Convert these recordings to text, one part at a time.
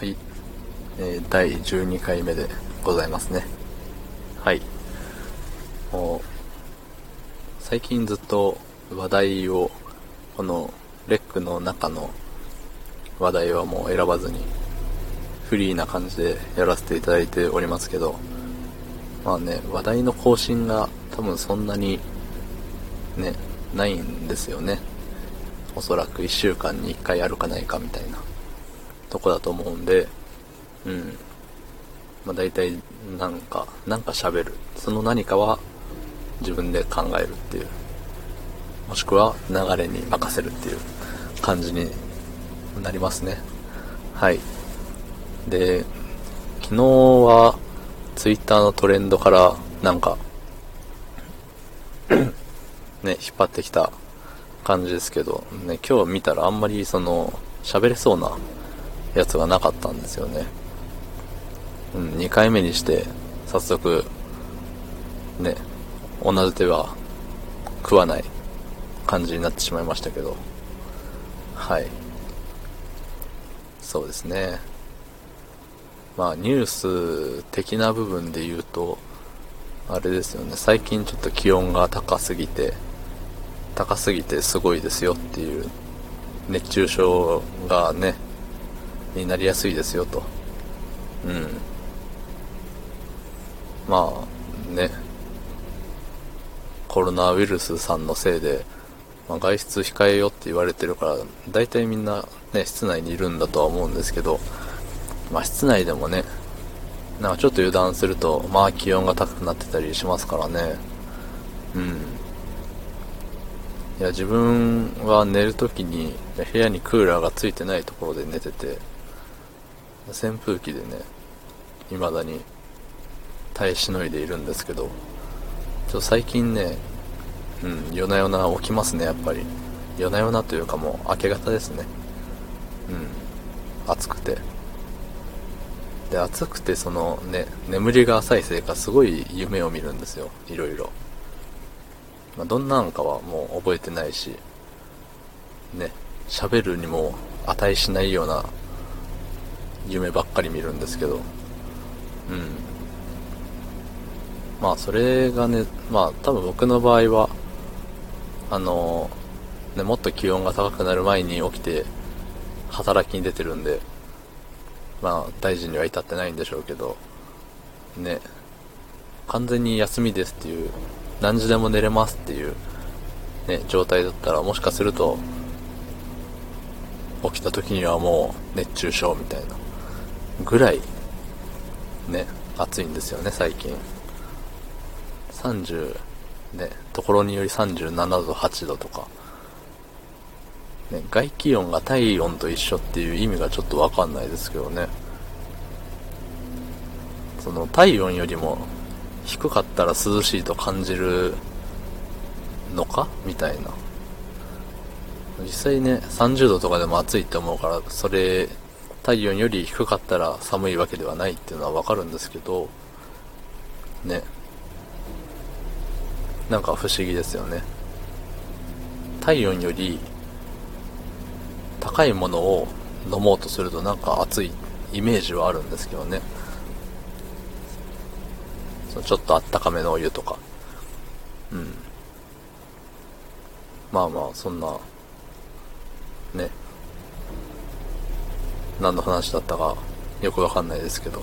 はい、えー、第12回目でございますね。はい。もう、最近ずっと話題を、このレックの中の話題はもう選ばずに、フリーな感じでやらせていただいておりますけど、まあね、話題の更新が多分そんなに、ね、ないんですよね。おそらく1週間に1回あるかないかみたいなとこだと思うんで、うん。まあ大体なんか、なんか喋る。その何かは自分で考えるっていう。もしくは流れに任せるっていう感じになりますね。はい。で、昨日は twitter のトレンドからなんか ね、引っ張ってきた感じですけど、ね、今日見たらあんまりその、喋れそうなやつがなかったんですよね。うん、2回目にして、早速、ね、同じ手は食わない感じになってしまいましたけど、はい。そうですね。まあ、ニュース的な部分で言うと、あれですよね、最近ちょっと気温が高すぎて、高すぎてすごいですよっていう熱中症がねになりやすいですよと。うん。まあね。コロナウイルスさんのせいで、まあ、外出控えよって言われてるから大体みんなね室内にいるんだとは思うんですけどまあ室内でもねなんかちょっと油断するとまあ気温が高くなってたりしますからね。うん。いや自分は寝るときに部屋にクーラーがついてないところで寝てて扇風機でね未だに耐えしのいでいるんですけどちょ最近ねうん夜な夜な起きますねやっぱり。夜な夜なというかもう明け方ですね。うん暑くて。で暑くてそのね眠りが浅いせいかすごい夢を見るんですよ。いろいろ。まあ、どんなんかはもう覚えてないし、ね、喋るにも値しないような夢ばっかり見るんですけど、うん。まあ、それがね、まあ、多分僕の場合は、あの、ね、もっと気温が高くなる前に起きて、働きに出てるんで、まあ、大事には至ってないんでしょうけど、ね、完全に休みですっていう何時でも寝れますっていう、ね、状態だったらもしかすると起きた時にはもう熱中症みたいなぐらいね暑いんですよね最近。30ねところにより37度8度とか。ね外気温が体温と一緒っていう意味がちょっとわかんないですけどね。その体温よりも低かったら涼しいと感じるのかみたいな。実際ね30度とかでも暑いって思うからそれ体温より低かったら寒いわけではないっていうのはわかるんですけどねなんか不思議ですよね体温より高いものを飲もうとするとなんか暑いイメージはあるんですけどねちょっとあったかめのお湯とか。うん。まあまあ、そんな、ね。何の話だったかよくわかんないですけど。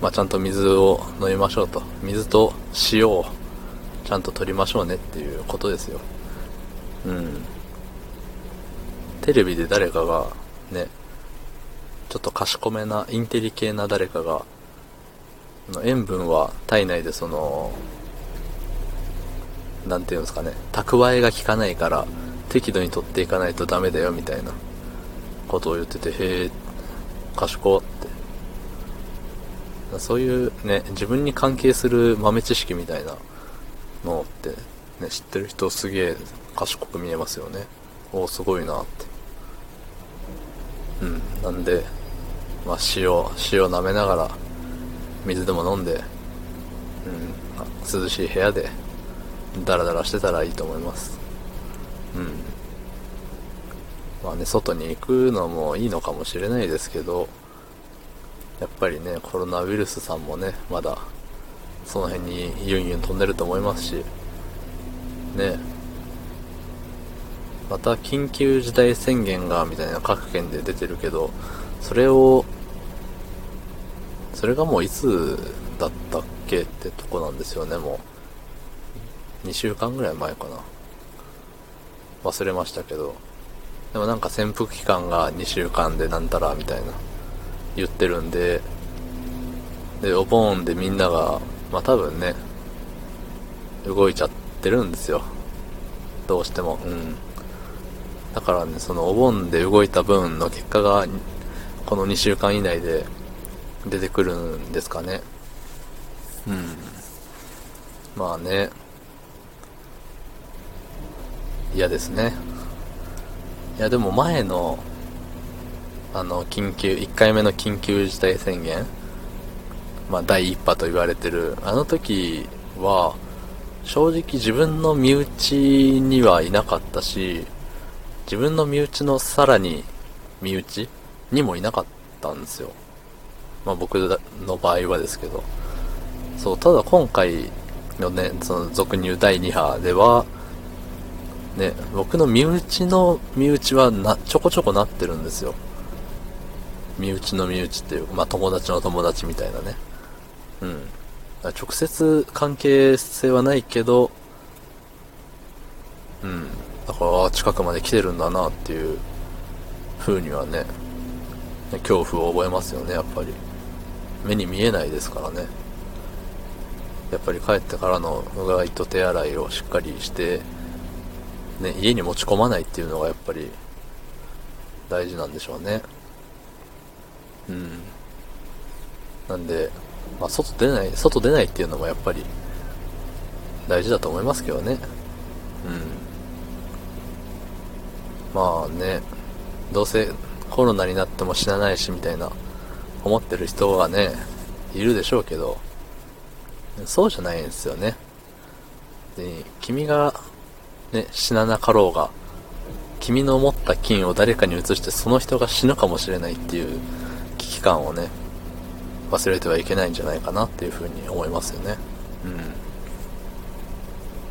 まあちゃんと水を飲みましょうと。水と塩をちゃんと取りましょうねっていうことですよ。うん。テレビで誰かがね、ちょっと賢めな、インテリ系な誰かが塩分は体内でその何て言うんですかね蓄えが効かないから適度に取っていかないとダメだよみたいなことを言っててへえ賢って。そういうね自分に関係する豆知識みたいなのって、ね、知ってる人すげえ賢く見えますよね。おおすごいなって。うんなんでまあ塩塩舐めながら水でも飲んで、うん、涼しい部屋でダラダラしてたらいいと思います。うん。まあね外に行くのもいいのかもしれないですけどやっぱりね、コロナウイルスさんもね、まだ、その辺にユンユン飛んでると思いますし、ね、また緊急事態宣言が、みたいな各県で出てるけど、それを、それがもういつだったっけってとこなんですよね、もう。2週間ぐらい前かな。忘れましたけど。でもなんか潜伏期間が2週間でなんたらみたいな言ってるんで、で、お盆でみんなが、まあ多分ね、動いちゃってるんですよ。どうしても。うん。だからね、そのお盆で動いた分の結果が、この2週間以内で出てくるんですかね。うん。まあね。嫌ですね。いやでも前の、あの、緊急、1回目の緊急事態宣言、まあ第1波と言われてる、あの時は、正直自分の身内にはいなかったし、自分の身内のさらに身内にもいなかったんですよ。まあ僕の場合はですけど。そう、ただ今回のね、その俗に言う第2波では、ね、僕の身内の身内はな、ちょこちょこなってるんですよ。身内の身内っていう、まあ友達の友達みたいなね。うん。直接関係性はないけど、うん。だから、近くまで来てるんだなっていう風にはね、恐怖を覚えますよね、やっぱり。目に見えないですからね。やっぱり帰ってからのうがいと手洗いをしっかりして、ね、家に持ち込まないっていうのがやっぱり大事なんでしょうね。うん。なんで、まあ、外出ない、外出ないっていうのもやっぱり大事だと思いますけどね。うん。まあね、どうせコロナになっても死なないしみたいな思ってる人がね、いるでしょうけど、そうじゃないんですよね。で、君がね、死ななかろうが、君の持った菌を誰かに移してその人が死ぬかもしれないっていう危機感をね、忘れてはいけないんじゃないかなっていうふうに思いますよね。うん。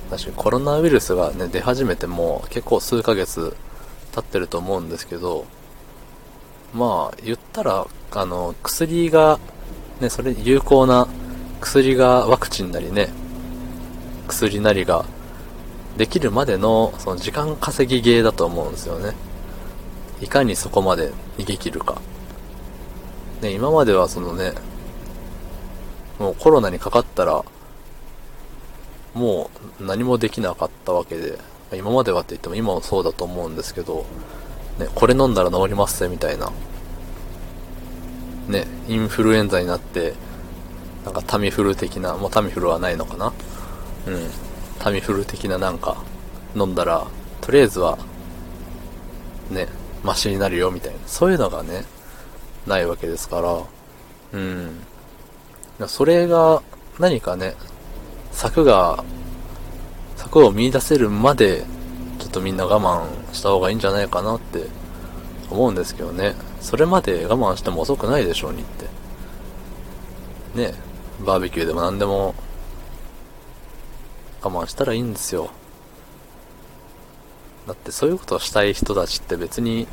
確かにコロナウイルスがね、出始めても結構数ヶ月経ってると思うんですけど、まあ、言ったら、あの、薬が、ね、それ、有効な薬がワクチンなりね、薬なりができるまでのその時間稼ぎゲーだと思うんですよね。いかにそこまで逃げ切るか。ね、今まではそのね、もうコロナにかかったら、もう何もできなかったわけで、今まではって言っても今もそうだと思うんですけど、ね、これ飲んだら治りますみたいな。ね、インフルエンザになって、なんかタミフル的な、もうタミフルはないのかなうん。タミフル的ななんか飲んだら、とりあえずは、ね、マシになるよみたいな、そういうのがね、ないわけですから、うん。それが何かね、策が、策を見出せるまで、ちょっとみんな我慢した方がいいんじゃないかなって思うんですけどね。それまで我慢しても遅くないでしょうにって。ね、バーベキューでも何でも我慢したらいいんですよ。だってそういうことをしたい人たちって別に、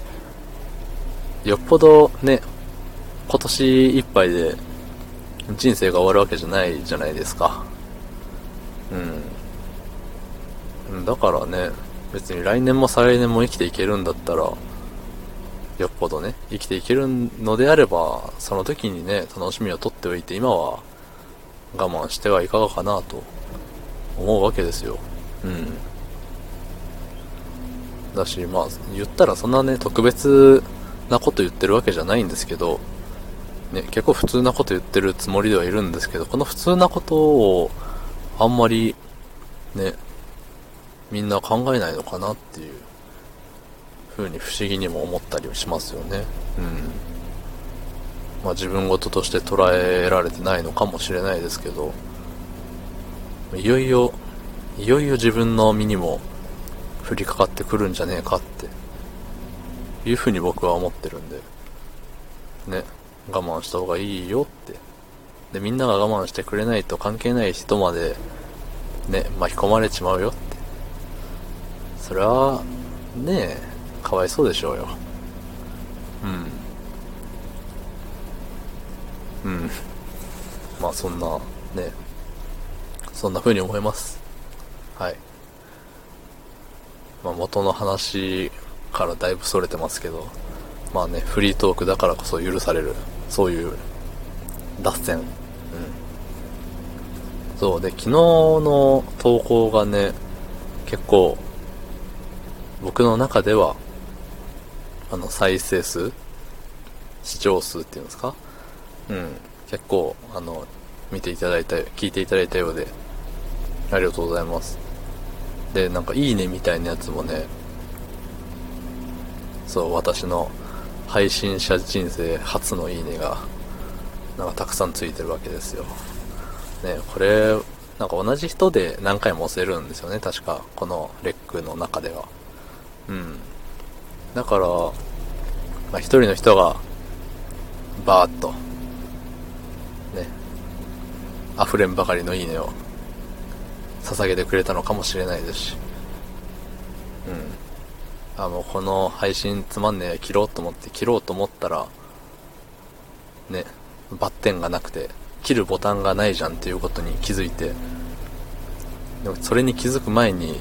よっぽどね、今年いっぱいで人生が終わるわけじゃないじゃないですか。うん。だからね、別に来年も再来年も生きていけるんだったら、よっぽどね、生きていけるのであれば、その時にね、楽しみをとっておいて、今は我慢してはいかがかなと思うわけですよ。うん。だし、まあ、言ったらそんなね、特別なこと言ってるわけじゃないんですけど、ね、結構普通なこと言ってるつもりではいるんですけど、この普通なことを、あんまり、ね、みんな考えないのかなっていう、風に不思議にも思ったりしますよね。うん。まあ自分事として捉えられてないのかもしれないですけど、いよいよ、いよいよ自分の身にも降りかかってくるんじゃねえかって、いうふうに僕は思ってるんで、ね。我慢した方がいいよって。で、みんなが我慢してくれないと関係ない人まで、ね、巻き込まれちまうよって。それは、ねえ、かわいそうでしょうよ。うん。うん。まあそんな、ね、そんな風に思います。はい。まあ元の話からだいぶ逸れてますけど、まあね、フリートークだからこそ許される、そういう脱線。うん。そうで、昨日の投稿がね、結構、僕の中では、あの、再生数視聴数っていうんですか？うん。結構、あの、見ていただいた、聞いていただいたようで、ありがとうございます。で、なんか、いいねみたいなやつもね、そう、私の配信者人生初のいいねが、なんかたくさんついてるわけですよ。ね、これ、なんか同じ人で何回も押せるんですよね、確か。このレックの中では。うん。だから、まあ、人の人が、バーッと、ね、溢れんばかりのいいねを捧げてくれたのかもしれないですし、うん。あ、もうこの配信つまんねえ、切ろうと思って切ろうと思ったら、ね、バッテンがなくて、切るボタンがないじゃんっていうことに気づいて、でもそれに気づく前に、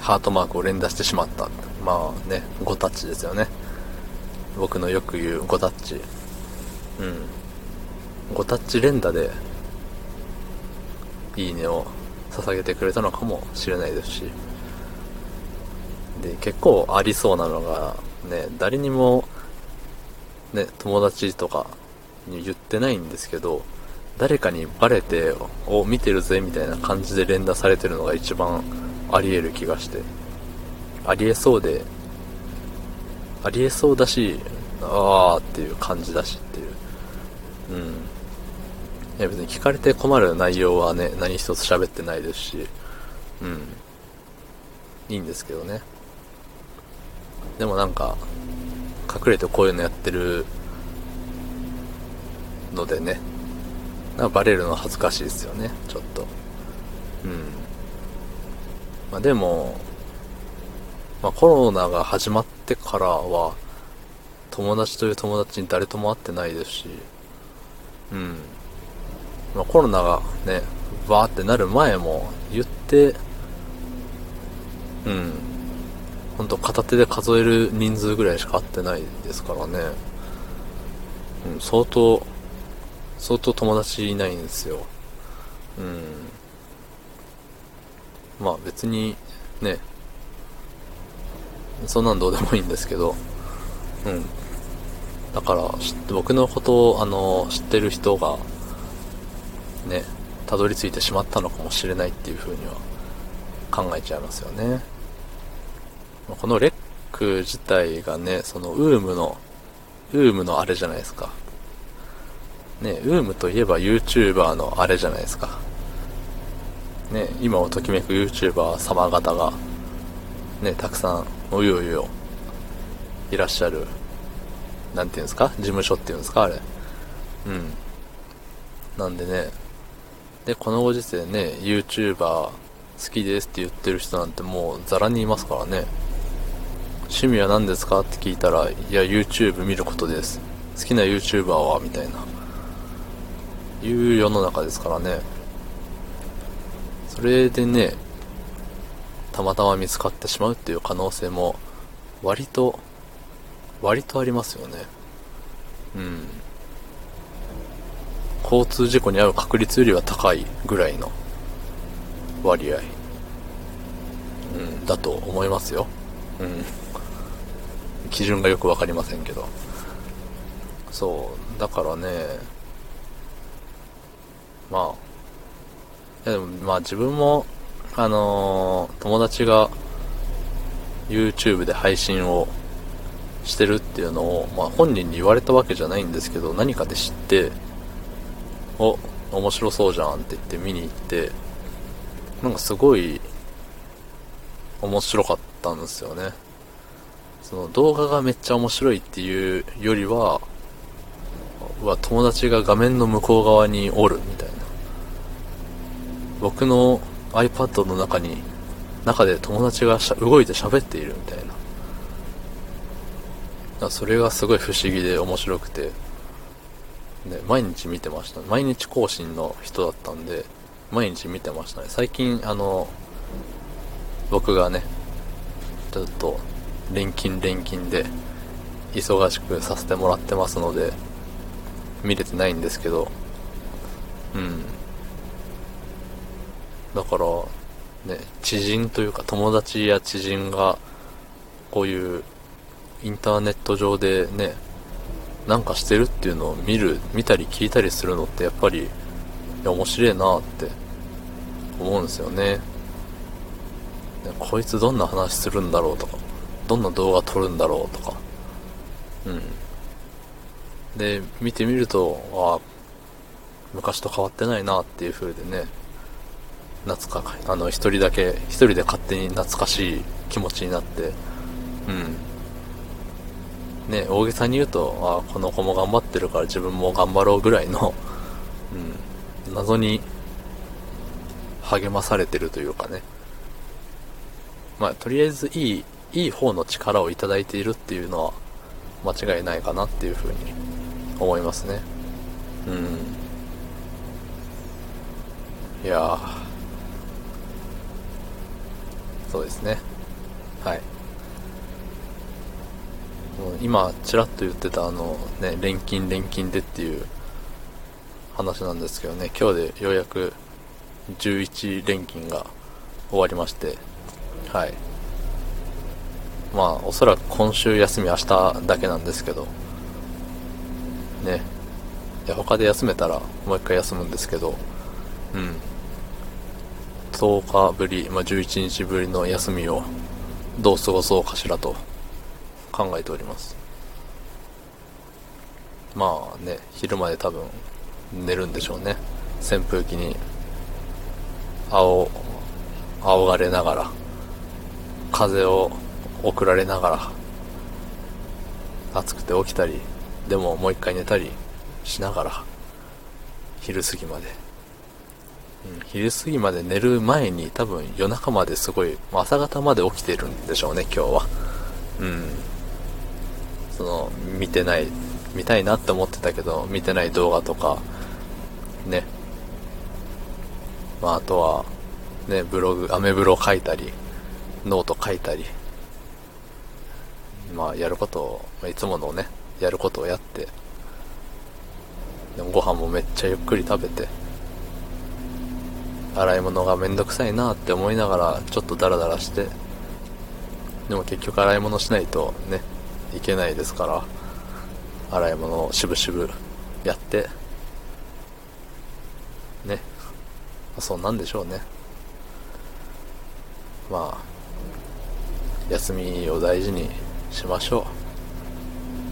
ハートマークを連打してしまった。まあね、5タッチですよね。僕のよく言う5タッチ。うん。5タッチ連打で、いいねを捧げてくれたのかもしれないですし。で、結構ありそうなのが、ね、誰にも、ね、友達とかに言ってないんですけど、誰かにバレて、を見てるぜみたいな感じで連打されてるのが一番あり得る気がして。ありえそうで、ありえそうだし、あーっていう感じだしっていう。うん。いや別に聞かれて困る内容はね、何一つ喋ってないですし、うん。いいんですけどね。でもなんか、隠れてこういうのやってるのでね、なんかバレるのは恥ずかしいですよね、ちょっと。うん。まあでも、まあ、コロナが始まってからは、友達という友達に誰とも会ってないですし、うん。まあ、コロナがね、バーってなる前も言って、うん。ほんと片手で数える人数ぐらいしか会ってないですからね。うん、相当、相当友達いないんですよ。うん。まあ別に、ね、そんなんどうでもいいんですけど、うん。だから、僕のことを、あの、知ってる人が、ね、たどり着いてしまったのかもしれないっていう風には考えちゃいますよね。このレック自体がね、そのウームの、ウームのあれじゃないですか。ね、ウームといえば YouTuber のあれじゃないですか。ね、今をときめく YouTuber 様方が、ね、たくさんおいおいおいらっしゃるなんていうんですか？事務所っていうんですか？あれうんなんでねでこのご時世ね YouTuber 好きですって言ってる人なんてもうザラにいますからね。趣味は何ですかって聞いたらいや YouTube 見ることです。好きな YouTuber はみたいな。いう世の中ですからね。それでねたまたま見つかってしまうっていう可能性も割と割とありますよね。うん。交通事故に遭う確率よりは高いぐらいの割合、うん、だと思いますよ。うん。基準がよく分かりませんけど。そう。だからね。まあ。でもまあ自分もあのー、友達が YouTube で配信をしてるっていうのを、まあ、本人に言われたわけじゃないんですけど、何かで知って、お、面白そうじゃんって言って見に行って、なんかすごい面白かったんですよね。その動画がめっちゃ面白いっていうよりは、は友達が画面の向こう側におるみたいな。僕の iPad の中に中で友達がしゃ動いて喋っているみたいな。それがすごい不思議で面白くて、ね、毎日見てました。毎日更新の人だったんで毎日見てましたね。最近あの僕がねちょっと連勤連勤で忙しくさせてもらってますので見れてないんですけどうん。だからね知人というか友達や知人がこういうインターネット上でねなんかしてるっていうのを見る見たり聞いたりするのってやっぱり面白いなって思うんですよね。こいつどんな話するんだろうとかどんな動画撮るんだろうとか。うん。で見てみるとああ昔と変わってないなっていう風でね懐かあの一人だけ一人で勝手に懐かしい気持ちになってうん。ね大げさに言うとあこの子も頑張ってるから自分も頑張ろうぐらいの、うん、謎に励まされてるというかね。まあとりあえずいいいい方の力をいただいているっていうのは間違いないかなっていうふうに思いますね。うん。いやそうですね。はい。今ちらっと言ってたあのね錬金錬金でっていう話なんですけどね今日でようやく11連勤が終わりましてはい。まあおそらく今週休み明日だけなんですけどね。いや他で休めたらもう一回休むんですけどうん。10日ぶり、まあ、11日ぶりの休みをどう過ごそうかしらと考えております。まあね昼まで多分寝るんでしょうね。扇風機に青仰がれながら風を送られながら暑くて起きたりでももう一回寝たりしながら昼過ぎまで、うん、昼過ぎまで寝る前に多分夜中まですごい朝方まで起きてるんでしょうね今日は。うん。その見てない見たいなって思ってたけど見てない動画とかね。まああとはねブログアメブロ書いたりノート書いたり。まあやることをいつものねやることをやってでもご飯もめっちゃゆっくり食べて洗い物がめんどくさいなって思いながらちょっとダラダラしてでも結局洗い物しないとねいけないですから洗い物をしぶしぶやってね。そんなんでしょうね。まあ休みを大事にしましょ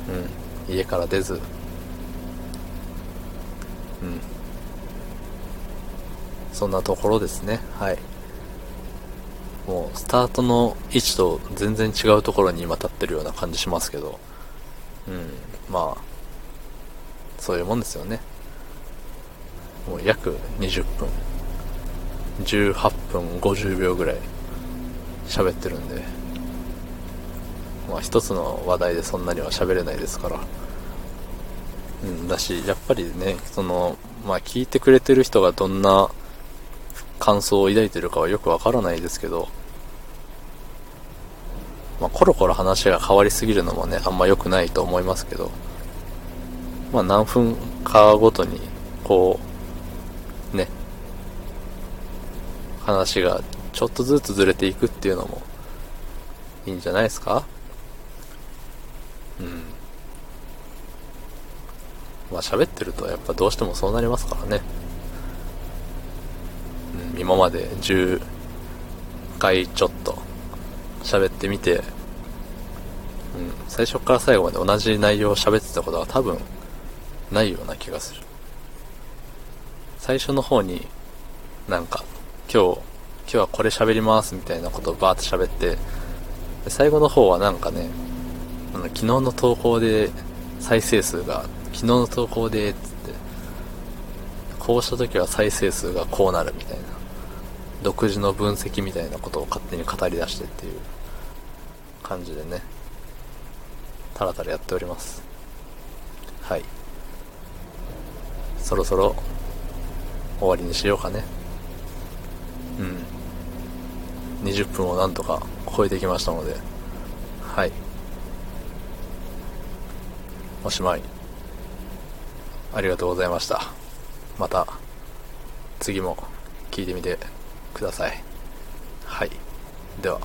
う。うん。家から出ず。うん。そんなところですね。はい。もうスタートの位置と全然違うところに今立ってるような感じしますけど。うんまあそういうもんですよね。もう約20分。18分50秒ぐらい喋ってるんで。まあ一つの話題でそんなには喋れないですから。うんだしやっぱりねそのまあ聞いてくれてる人がどんな感想を抱いてるかはよくわからないですけどまあ、コロコロ話が変わりすぎるのもねあんま良くないと思いますけどまあ何分かごとにこうね話がちょっとずつずれていくっていうのもいいんじゃないですか？うん。まあ喋ってるとやっぱどうしてもそうなりますからね、今まで10回ちょっと喋ってみて、うん、最初から最後まで同じ内容を喋ってたことは多分ないような気がする。最初の方になんか今日今日はこれ喋りますみたいなことをバーって喋って最後の方はなんかねあの昨日の投稿で再生数が昨日の投稿で、つって、こうした時は再生数がこうなるみたいな、独自の分析みたいなことを勝手に語り出してっていう感じでね、たらたらやっております。はい。そろそろ終わりにしようかね。うん。20分をなんとか超えてきましたので、はい。おしまい。ありがとうございました。また、次も聞いてみてください。はい。では。